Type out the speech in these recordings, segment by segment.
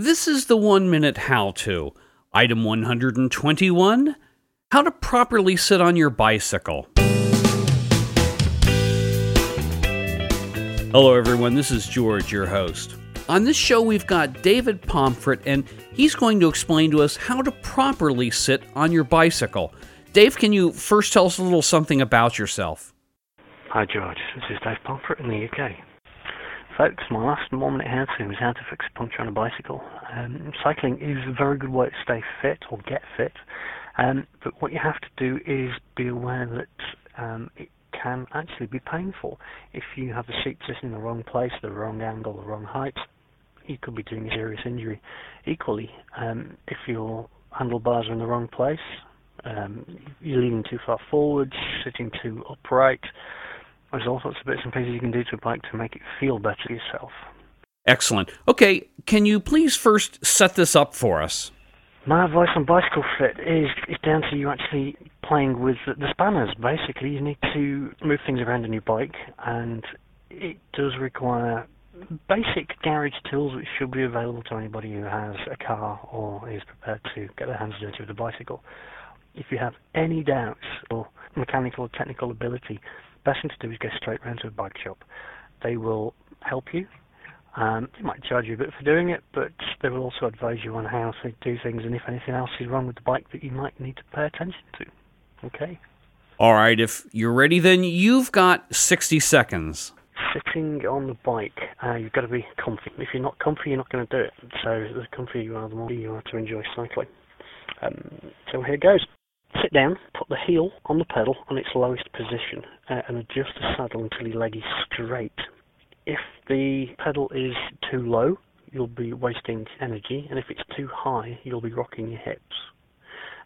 This is the one minute how to. Item 121 How to properly sit on your bicycle. Hello, everyone. This is George, your host. On this show, we've got David Pomphret, and he's going to explain to us how to properly sit on your bicycle. Dave, can you first tell us a little something about yourself? Hi, George. This is Dave Pomphret in the UK. Folks, my last one minute how to is how to fix a puncture on a bicycle. Um, cycling is a very good way to stay fit or get fit, um, but what you have to do is be aware that um, it can actually be painful. If you have the seat sitting in the wrong place, the wrong angle, the wrong height, you could be doing serious injury. Equally, um, if your handlebars are in the wrong place, um, you're leaning too far forward, sitting too upright, there's all sorts of bits and pieces you can do to a bike to make it feel better yourself. Excellent. Okay, can you please first set this up for us? My advice on bicycle fit is, is down to you actually playing with the spanners. Basically, you need to move things around on your bike, and it does require basic garage tools which should be available to anybody who has a car or is prepared to get their hands dirty with a bicycle. If you have any doubts or mechanical or technical ability, best thing to do is go straight round to a bike shop. They will help you. Um, they might charge you a bit for doing it, but they will also advise you on how to do things and if anything else is wrong with the bike that you might need to pay attention to. Okay? All right, if you're ready, then you've got 60 seconds. Sitting on the bike, uh, you've got to be comfy. If you're not comfy, you're not going to do it. So the comfier you are, the more you are to enjoy cycling. Um, so here it goes. Sit down, put the heel on the pedal on its lowest position, uh, and adjust the saddle until your leg is straight. If the pedal is too low, you'll be wasting energy, and if it's too high, you'll be rocking your hips.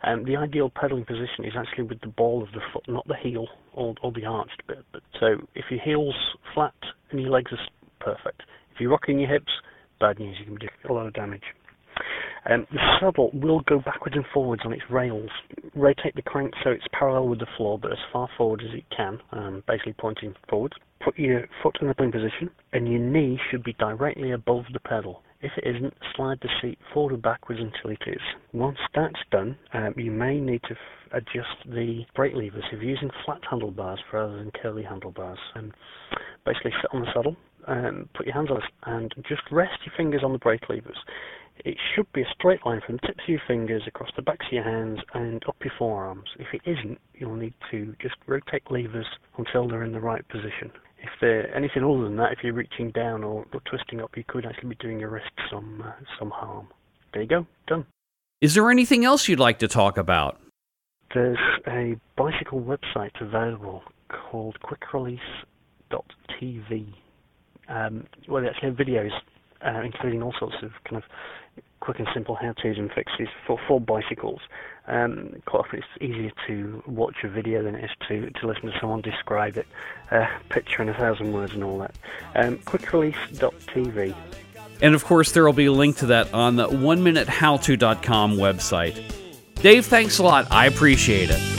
Um, the ideal pedaling position is actually with the ball of the foot, not the heel or, or the arched bit. But so if your heel's flat and your legs are perfect, if you're rocking your hips, bad news, you can do a lot of damage. Um, the saddle will go backwards and forwards on its rails. Rotate the crank so it's parallel with the floor, but as far forward as it can, um, basically pointing forwards. Put your foot in the playing position, and your knee should be directly above the pedal. If it isn't, slide the seat forward and backwards until it is. Once that's done, um, you may need to f- adjust the brake levers if you're using flat handlebars rather than curly handlebars. Um, basically, sit on the saddle, um, put your hands on it, and just rest your fingers on the brake levers it should be a straight line from the tips of your fingers across the backs of your hands and up your forearms. If it isn't, you'll need to just rotate levers until they're in the right position. If they're anything other than that, if you're reaching down or, or twisting up, you could actually be doing your wrist some uh, some harm. There you go, done. Is there anything else you'd like to talk about? There's a bicycle website available called quickrelease.tv. Um, well, they actually have videos, uh, including all sorts of kind of quick and simple how-tos and fixes for, for bicycles. Um, quite often it's easier to watch a video than it is to, to listen to someone describe it, uh, picture in a thousand words and all that. Um, quickrelease.tv. And of course, there will be a link to that on the one minute howto.com website. Dave, thanks a lot. I appreciate it.